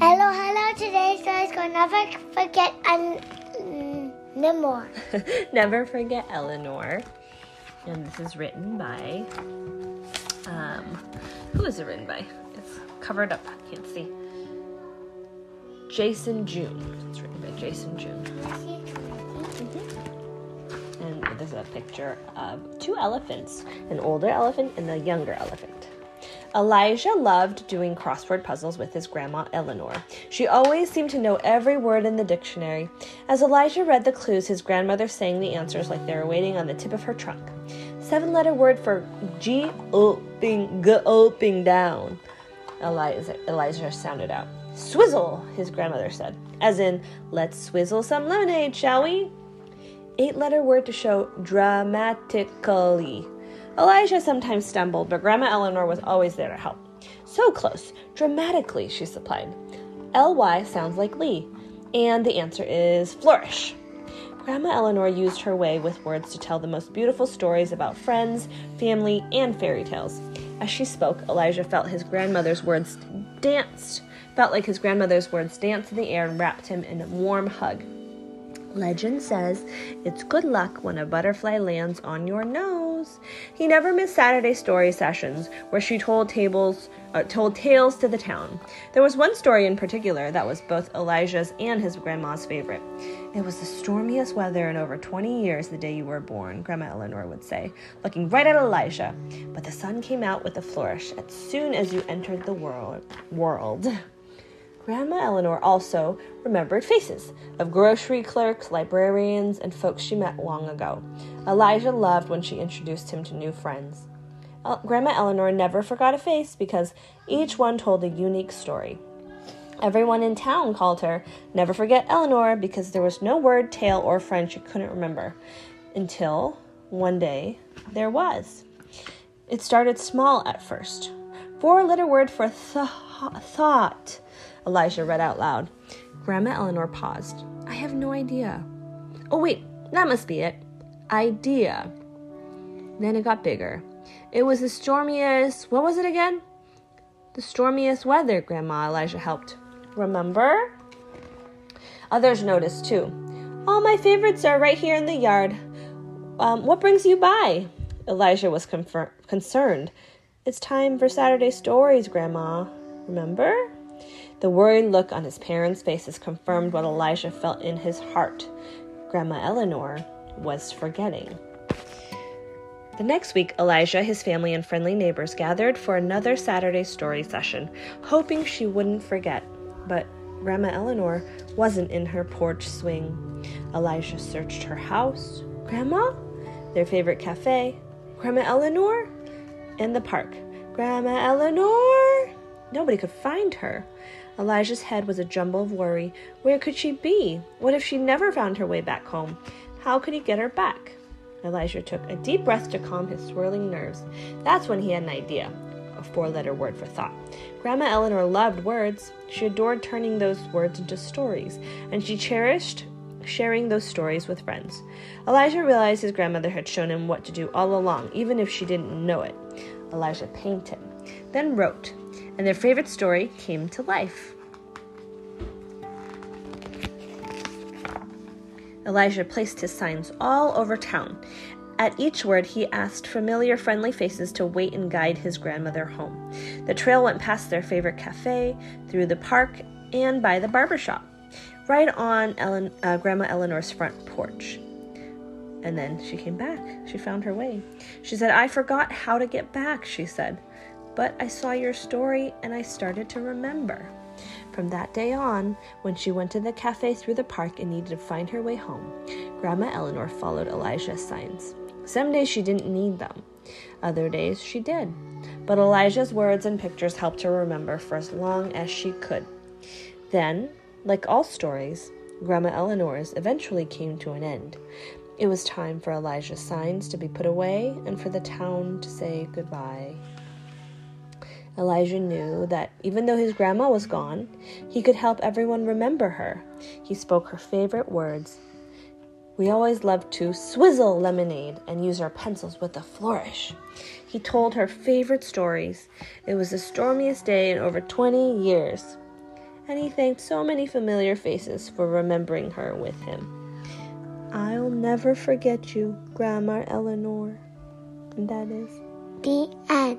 Hello, hello. Today's story is going to never forget an mm, Nimor. Never Forget Eleanor. And this is written by. Um, who is it written by? It's covered up. I can't see. Jason June. It's written by Jason June. And there's a picture of two elephants an older elephant and a younger elephant. Elijah loved doing crossword puzzles with his grandma Eleanor. She always seemed to know every word in the dictionary. As Elijah read the clues, his grandmother sang the answers like they were waiting on the tip of her trunk. Seven letter word for G gulping, gulping down. Elijah, Elijah sounded out. Swizzle, his grandmother said, as in, let's swizzle some lemonade, shall we? Eight letter word to show dramatically. Elijah sometimes stumbled, but Grandma Eleanor was always there to help. So close, dramatically, she supplied. Ly sounds like Lee, and the answer is flourish. Grandma Eleanor used her way with words to tell the most beautiful stories about friends, family, and fairy tales. As she spoke, Elijah felt his grandmother's words danced, felt like his grandmother's words danced in the air and wrapped him in a warm hug. Legend says it's good luck when a butterfly lands on your nose. He never missed Saturday story sessions where she told tables uh, told tales to the town. There was one story in particular that was both Elijah's and his grandma's favorite. It was the stormiest weather in over 20 years the day you were born, Grandma Eleanor would say, looking right at Elijah. But the sun came out with a flourish as soon as you entered the world. world. Grandma Eleanor also remembered faces of grocery clerks, librarians, and folks she met long ago. Elijah loved when she introduced him to new friends. Grandma Eleanor never forgot a face because each one told a unique story. Everyone in town called her Never Forget Eleanor because there was no word, tale, or friend she couldn't remember. Until one day there was. It started small at first. Four letter word for th- thought. Elijah read out loud. Grandma Eleanor paused. I have no idea. Oh, wait, that must be it. Idea. Then it got bigger. It was the stormiest, what was it again? The stormiest weather, Grandma Elijah helped. Remember? Others noticed too. All my favorites are right here in the yard. Um, what brings you by? Elijah was confer- concerned. It's time for Saturday stories, Grandma. Remember? The worried look on his parents' faces confirmed what Elijah felt in his heart. Grandma Eleanor was forgetting. The next week, Elijah, his family, and friendly neighbors gathered for another Saturday story session, hoping she wouldn't forget. But Grandma Eleanor wasn't in her porch swing. Elijah searched her house, Grandma, their favorite cafe, Grandma Eleanor, and the park. Grandma Eleanor! Nobody could find her. Elijah's head was a jumble of worry. Where could she be? What if she never found her way back home? How could he get her back? Elijah took a deep breath to calm his swirling nerves. That's when he had an idea a four letter word for thought. Grandma Eleanor loved words. She adored turning those words into stories, and she cherished sharing those stories with friends. Elijah realized his grandmother had shown him what to do all along, even if she didn't know it. Elijah painted, then wrote, and their favorite story came to life. Elijah placed his signs all over town. At each word, he asked familiar, friendly faces to wait and guide his grandmother home. The trail went past their favorite cafe, through the park, and by the barber shop, right on Ellen, uh, Grandma Eleanor's front porch. And then she came back. She found her way. She said, I forgot how to get back, she said. But I saw your story and I started to remember. From that day on, when she went to the cafe through the park and needed to find her way home, Grandma Eleanor followed Elijah's signs. Some days she didn't need them. Other days she did. But Elijah's words and pictures helped her remember for as long as she could. Then, like all stories, Grandma Eleanor's eventually came to an end. It was time for Elijah's signs to be put away and for the town to say goodbye. Elijah knew that even though his grandma was gone, he could help everyone remember her. He spoke her favorite words. We always loved to swizzle lemonade and use our pencils with a flourish. He told her favorite stories. It was the stormiest day in over 20 years. And he thanked so many familiar faces for remembering her with him. I'll never forget you, Grandma Eleanor. And that is The end.